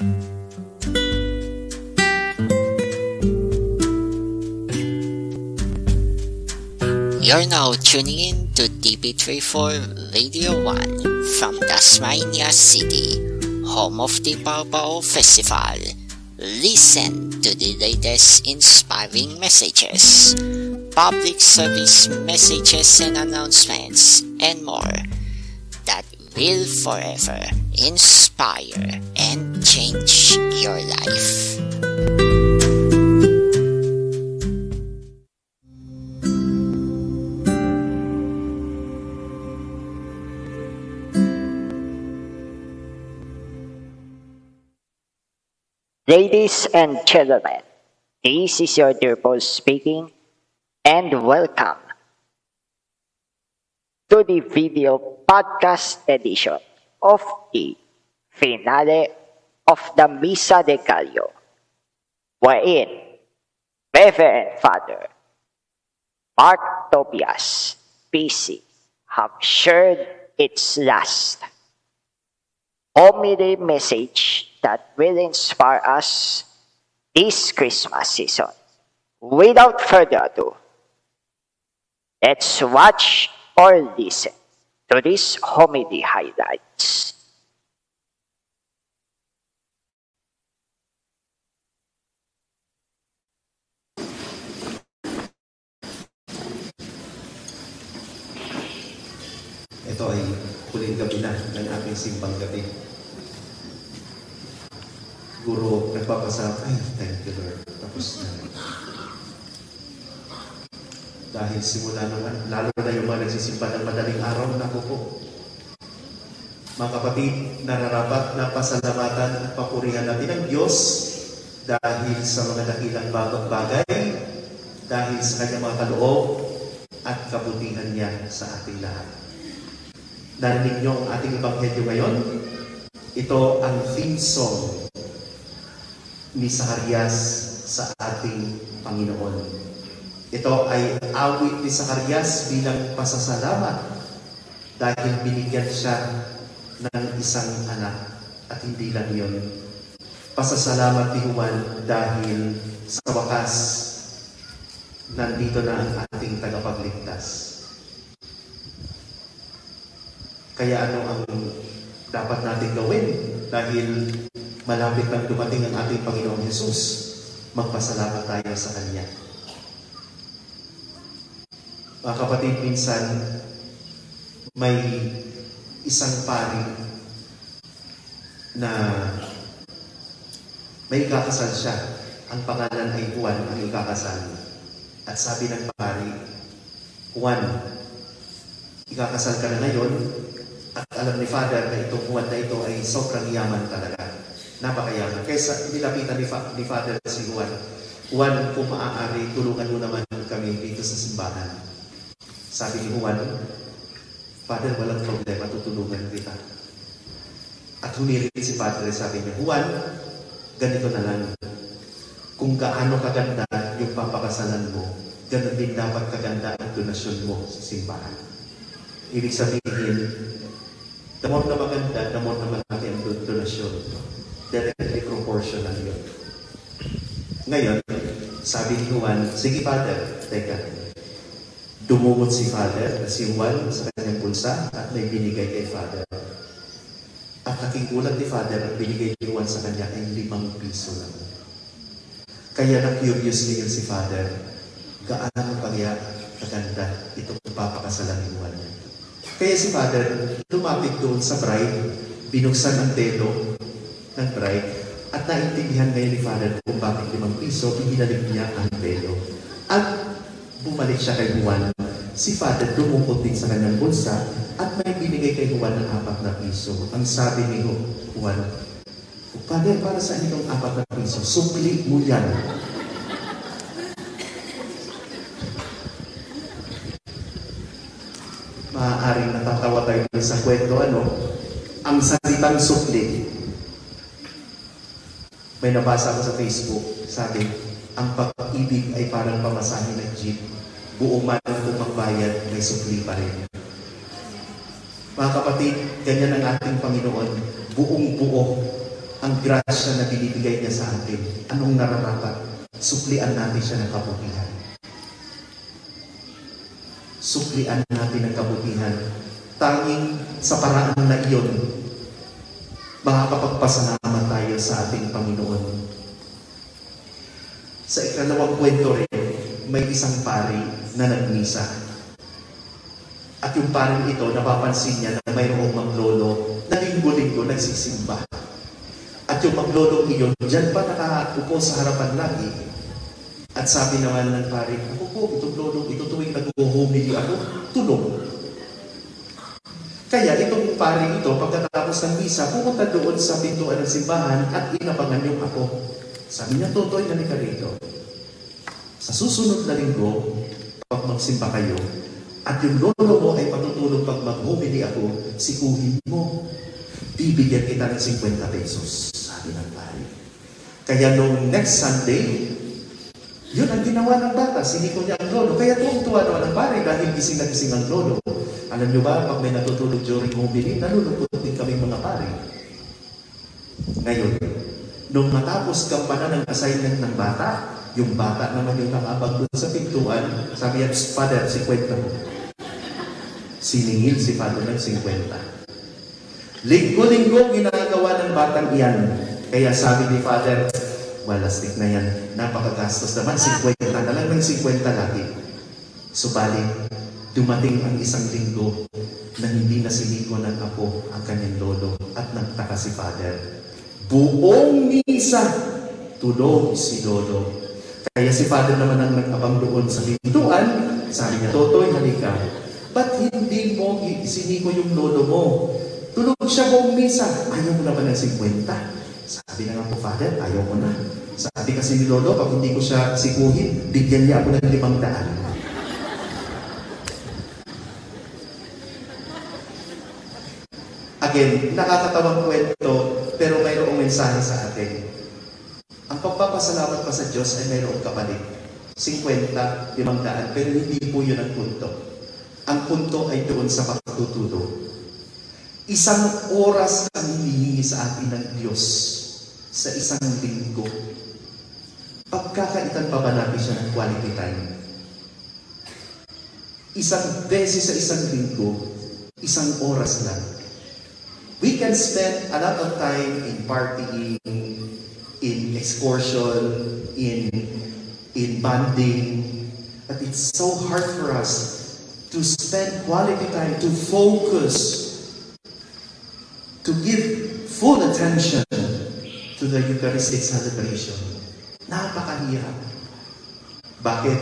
You're now tuning in to DB34 Radio 1 from Tasmania City, home of the Bao Festival. Listen to the latest inspiring messages, public service messages and announcements, and more will forever inspire and change your life. Ladies and gentlemen, this is your dear boss speaking, and welcome to the video podcast edition of the finale of the Misa de Gallo, wherein Reverend Father Mark Tobias PC have shared its last homily message that will inspire us this Christmas season. Without further ado, let's watch or listen to this homily highlights. Ito ay huling gabi na ng aking simbang gabi. Guro, nagpapasarap, ay, thank you Lord. Tapos na. Dahil simula naman, lalo na yung mga nagsisimba ng madaling araw, naku po. Mga kapatid, nararapat na pasalamatan at papurihan natin ang Diyos dahil sa mga dakilang bagong bagay, dahil sa kanyang mga kaloob at kabutihan niya sa ating lahat. Narinig niyo ang ating ebanghelyo ngayon? Ito ang theme song ni Zacarias sa ating Panginoon. Ito ay awit ni Zacarias bilang pasasalamat dahil binigyan siya ng isang anak at hindi lang yun. Pasasalamat ni Juan dahil sa wakas nandito na ang ating tagapagligtas. Kaya ano ang dapat natin gawin? Dahil malapit nang dumating ang ating Panginoong Jesus, magpasalamat tayo sa Kanya. Mga kapatid, minsan may isang pari na may ikakasal siya. Ang pangalan ay Juan ang ikakasal. At sabi ng pari, Juan, ikakasal ka na ngayon, at alam ni Father na itong Juan na ito ay sobrang yaman talaga. Napakayaman. Kaya nilapitan ni, Fa- ni Father si Juan, Juan, kung maaari, tulungan mo naman kami dito sa simbahan. Sabi ni Juan, Father, walang problema, tutulungan kita. At humirit si Father, sabi niya, Juan, ganito na lang. Kung gaano kaganda yung papakasalan mo, ganun din dapat kaganda ang donasyon mo sa simbahan. Ibig sabihin, more na maganda, more na malaki ang don- donasyon. Directly proportional yun. Ngayon, sabi ni Juan, sige Father, teka, Dumumot si Father, si Juan sa kanyang bulsa at may binigay kay Father. At nakikiulat ni Father ang binigay ni Juan sa kanya ay limang piso lang. Kaya na-curious ngayon si Father, gaano kaya kaganda itong papakasalan ni Juan niya. Kaya si Father, lumapit doon sa bride, binuksan ang dedo ng bride, at naintindihan ngayon ni Father kung bakit limang piso, pinalik niya ang dedo. At bumalik siya kay Juan. Si Father dumukot din sa kanyang bulsa at may binigay kay Juan ng apat na piso. Ang sabi ni Juan, Father, para sa itong apat na piso, sukli mo yan. Maaaring natatawa tayo sa kwento, ano? Ang salitang sukli. May nabasa ko sa Facebook, sabi, ang pag-ibig ay parang pamasahe ng jeep. Buong man magbayad, may sukli pa rin. Mga kapatid, ganyan ang ating Panginoon. Buong buo ang grasya na binibigay niya sa atin. Anong nararapat? Suklian natin siya ng kabutihan. Suklian natin ng kabutihan. Tanging sa paraan na iyon, makakapagpasalamat tayo sa ating Panginoon. Sa ikalawang kwento rin, may isang pari na nagmisa. At yung paring ito, napapansin niya na mayroong maglolo na linggo-linggo nagsisimba. At yung maglolo iyon, dyan pa nakaupo sa harapan lagi. At sabi naman ng pari, ako po, itong lolo, ito tuwing nag-humili ako, tulong. Kaya itong pari ito, pagkatapos ng misa, pumunta doon sa pintuan ng simbahan at inabangan yung ako. Sabi niya, Totoy, halika rito. Sa susunod na linggo, pag magsimba kayo, at yung lolo mo ay patutulog pag maghumili ako, sikuhin mo. Bibigyan kita ng 50 pesos, sabi ng pari. Kaya nung next Sunday, yun ang ginawa ng bata, siniko niya ang lolo. Kaya tuwang-tuwa naman ang pari dahil gising na gising ang lolo. Alam niyo ba, pag may natutulog during humili, nalulungkot din kami mga pari. Ngayon, nung matapos kampanan ng assignment ng bata, yung bata naman yung nakabag doon sa pintuan, sabi niya, Father, 50 mo. Siningil si Father ng 50. Linggo-linggo ginagawa ng batang iyan. Kaya sabi ni Father, walastik na yan. Napakagastos naman, 50 na lang ng 50 lagi. Subalit, dumating ang isang linggo na hindi na siniko ng apo ang kanyang lolo at nagtaka si Father. Buong misa, tulog si lolo. Kaya si Father naman ang nag-abang doon sa pintuan, sabi niya, Totoy, halika. Ba't hindi mo siniko yung lolo mo? Tulog siya buong misa. Ayaw mo na ba ng 50? Sabi na nga po, Father, ayaw mo na. Sabi kasi ni Lolo, pag hindi ko siya sikuhin, bigyan niya ako ng limang daan. Again, nakakatawang kwento, pero mayroong mensahe sa atin. Ang pagpapasalamat pa sa Diyos ay mayroong kapalit. 50, 500, pero hindi po yun ang punto. Ang punto ay doon sa pagtutulog. Isang oras ang hinihingi sa atin ng Diyos sa isang linggo. Pagkakaitan pa ba natin siya ng quality time? Isang beses sa isang linggo, isang oras lang. We can spend a lot of time in partying, in excursion, in in bonding, but it's so hard for us to spend quality time, to focus, to give full attention to the Eucharistic celebration. Napakahirap. Bakit?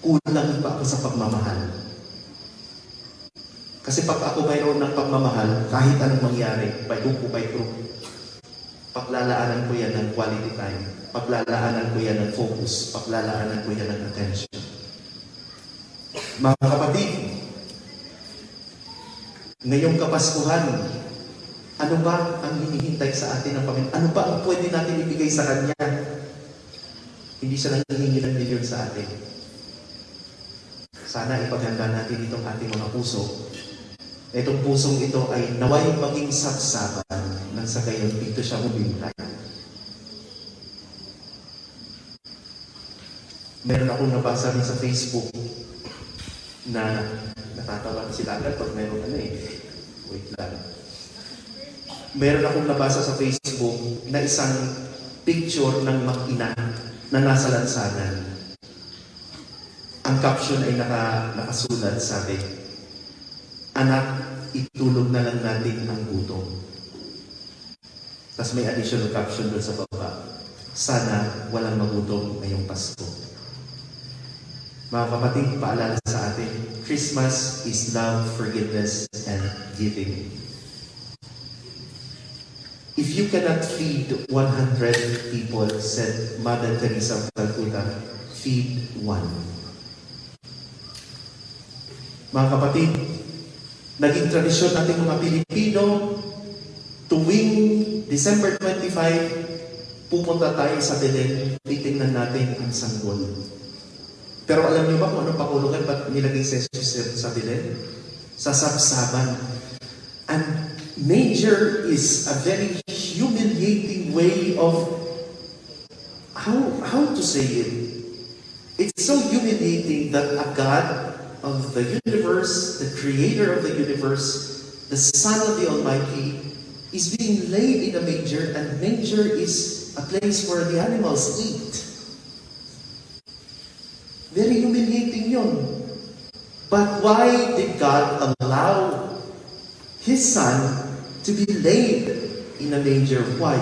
Kulang pa ako sa pagmamahal. Kasi pag ako mayroon ng pagmamahal, kahit anong mangyari, by hook o by crook, paglalaanan ko yan ng quality time. Paglalaanan ko yan ng focus. Paglalaanan ko yan ng attention. Mga kapatid, ngayong kapaskuhan, ano ba ang hinihintay sa atin ng Panginoon? Ano ba ang pwede natin ibigay sa Kanya? Hindi siya nanghihingi ng milyon sa atin. Sana ipaghanda natin itong ating mga puso. Itong pusong ito ay naway maging saksaban sa gayon dito siya humintay. Meron akong nabasa rin sa Facebook na natatawa sila agad pag meron ano eh. Wait lang. Meron akong nabasa sa Facebook na isang picture ng makina na nasa lansanan. Ang caption ay naka, nakasulat, sabi, Anak, itulog na lang natin ang gutom. Tapos may additional caption doon sa baba. Sana walang magutom ngayong Pasko. Mga kapatid, paalala sa atin, Christmas is love, forgiveness, and giving. If you cannot feed 100 people, said Mother Teresa of Calcutta, feed one. Mga kapatid, naging tradisyon nating mga Pilipino, tuwing December 25, pumunta tayo sa Belen, titingnan natin ang sanggol. Pero alam niyo ba kung anong pakulugan ba't nilagay si Jesus sa Belen? Sa sabsaban. And manger is a very humiliating way of how how to say it. It's so humiliating that a God of the universe, the creator of the universe, the Son of the Almighty, is being laid in a manger, and manger is a place where the animals eat. Very humiliating yun. But why did God allow His Son to be laid in a manger? Why?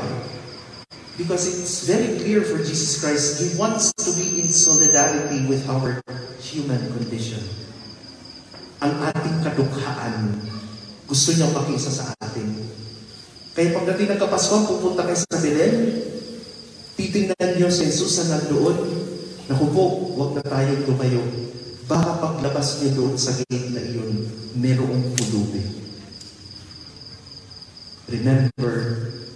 Because it's very clear for Jesus Christ, He wants to be in solidarity with our human condition. Ang ating kadukhaan, gusto niya makisa sa atin. Kaya pagdating ng Kapaskuhan, pupunta kayo sa Belen, titingnan niyo si Jesus na nandoon, naku po, huwag na tayong tumayo. Baka paglabas niyo doon sa gate na iyon, merong pulubi. Remember,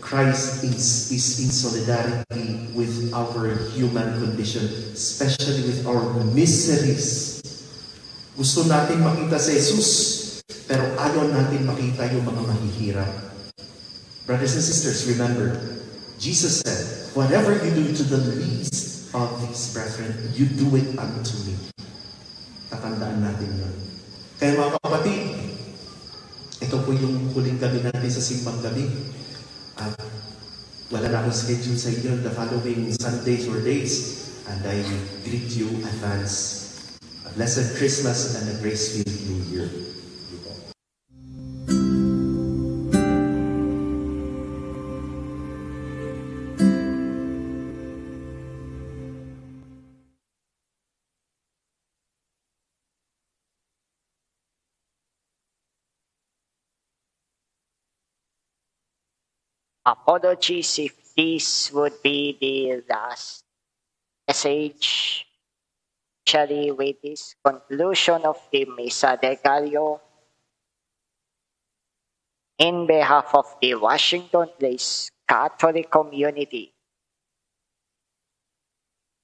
Christ is, is in solidarity with our human condition, especially with our miseries. Gusto natin makita si Jesus, pero ayaw natin makita yung mga mahihirap. Brothers and sisters, remember, Jesus said, Whatever you do to the least of these brethren, you do it unto me. Tatandaan natin yun. Kaya mga kapatid, ito po yung huling gabi natin sa simbang gabi. At wala na akong schedule sa inyo the following Sundays or days. And I greet you advance a blessed Christmas and a grace-filled New Year. Apologies if this would be the last message, especially with this conclusion of the Misa de Gallo. In behalf of the Washington Place Catholic community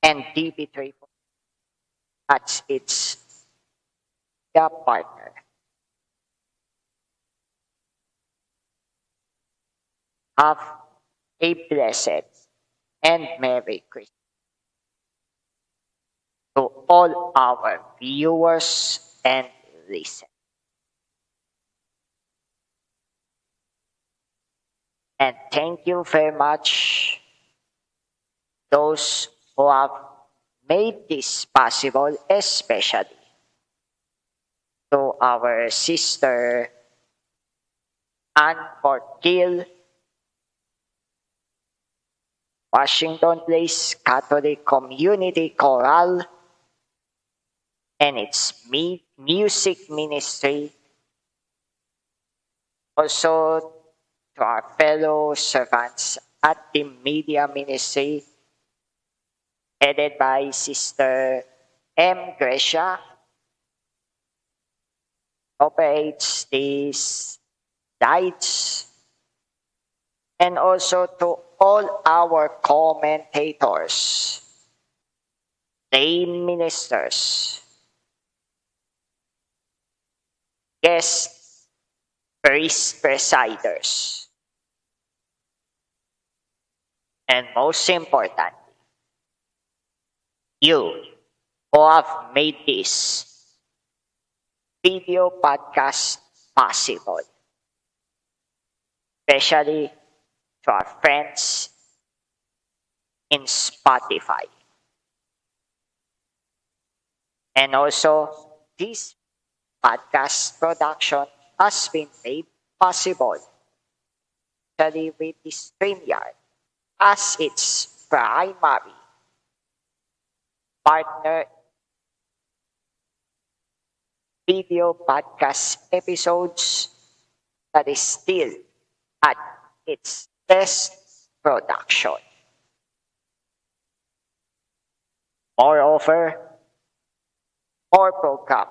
and DB3 as its partner. Have a blessed and Merry Christmas to all our viewers and listeners. And thank you very much those who have made this possible, especially to our sister Anne Portil Washington Place Catholic Community Choral and its me- music ministry. Also to our fellow servants at the media ministry headed by Sister M. Gracia operates these lights and also to all our commentators, lay ministers, guest priest presiders, and most importantly, you who have made this video podcast possible, especially to our friends in Spotify. And also, this podcast production has been made possible especially with the StreamYard as its primary partner video podcast episodes that is still at its best production. Moreover, more program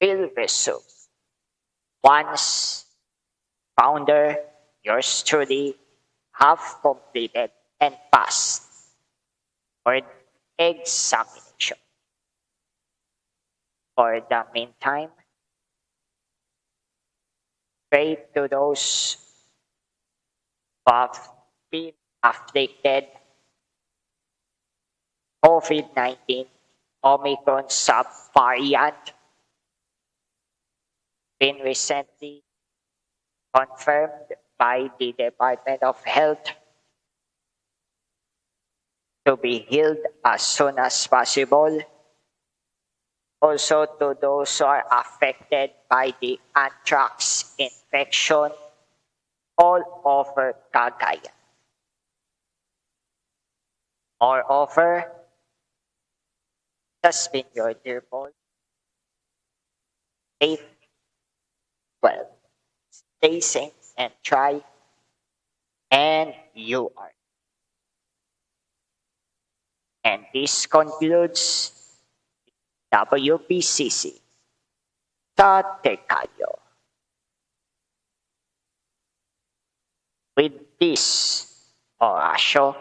will resume once founder, yours truly, have completed and passed for examination. For the meantime, pray to those who have been afflicted. COVID-19 Omicron subvariant been recently confirmed by the Department of Health to be healed as soon as possible. Also to those who are affected by the anthrax infection all over Cagayan. Moreover, has been your dear boy. Stay well, stay safe and try, and you are. And this concludes WPCC. Tate With this, Horatio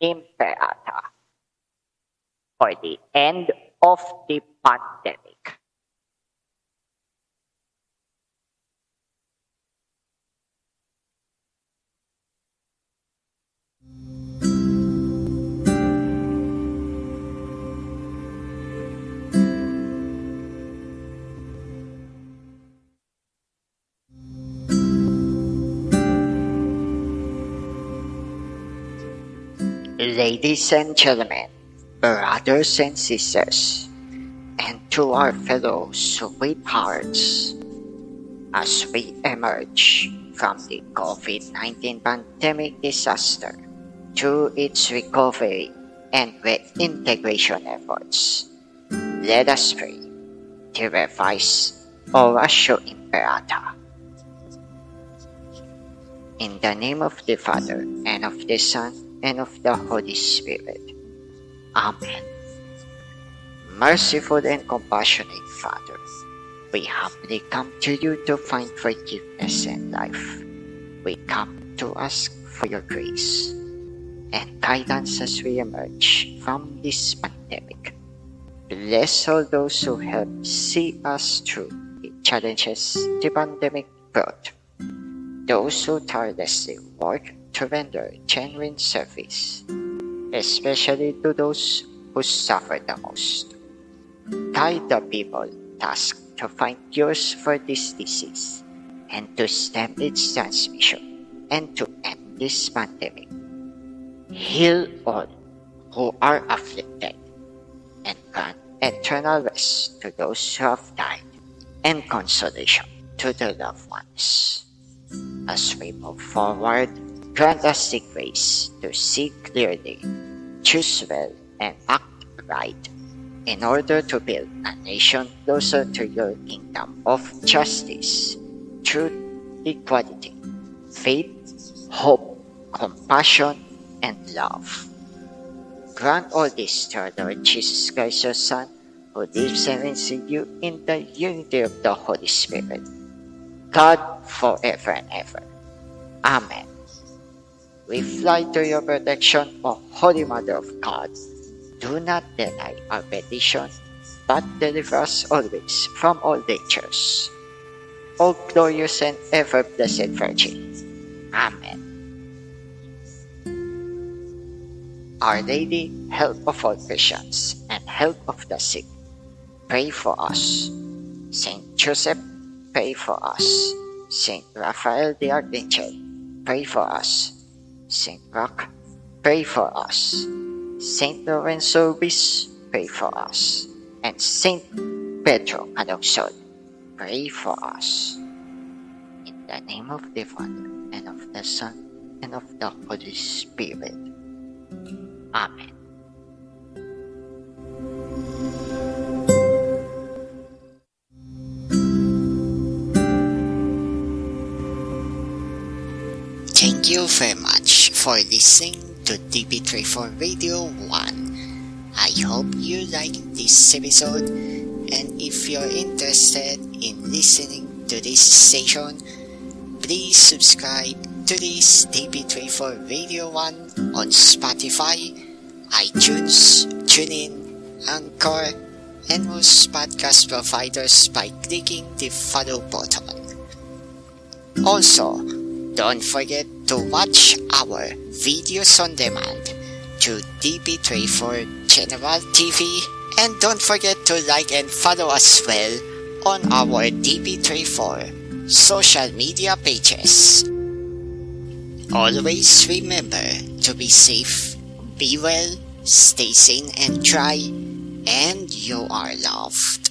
Imperata for the end of the pandemic. Ladies and gentlemen, brothers and sisters, and to our fellow sweethearts, as we emerge from the COVID 19 pandemic disaster to its recovery and reintegration efforts, let us pray to revise Oratio Imperata. In the name of the Father, and of the Son, and of the Holy Spirit. Amen. Merciful and compassionate Father, we humbly come to you to find forgiveness and life. We come to ask for your grace and guidance as we emerge from this pandemic. Bless all those who help see us through the challenges the pandemic brought. Those who tirelessly work to render genuine service, especially to those who suffer the most. Guide the people tasked to find cures for this disease and to stem its transmission and to end this pandemic. Heal all who are afflicted and grant eternal rest to those who have died and consolation to their loved ones. As we move forward, grant us the grace to see clearly, choose well, and act right in order to build a nation closer to your kingdom of justice, truth, equality, faith, hope, compassion, and love. Grant all this to our Lord Jesus Christ, your Son, who lives and reigns in you in the unity of the Holy Spirit, God forever and ever. Amen. We fly to your protection, O Holy Mother of God. Do not deny our petition, but deliver us always from all dangers. O glorious and ever blessed Virgin. Amen. Our Lady, help of all Christians and help of the sick, pray for us. Saint Joseph, pray for us. Saint Raphael the Archangel, pray for us. Saint Roch, pray for us. Saint Lorenzo Bis, pray for us. And Saint Pedro Calungsod, pray for us. In the name of the Father, and of the Son, and of the Holy Spirit. Amen. Thank you very much for listening to DB34 Radio 1. I hope you like this episode and if you're interested in listening to this station, please subscribe to this DB34 Radio 1 on Spotify, iTunes, TuneIn, Anchor, and most podcast providers by clicking the follow button. Also, don't forget to watch our videos on demand to DB34 General TV and don't forget to like and follow us well on our DB34 social media pages. Always remember to be safe, be well, stay sane and dry, and you are loved.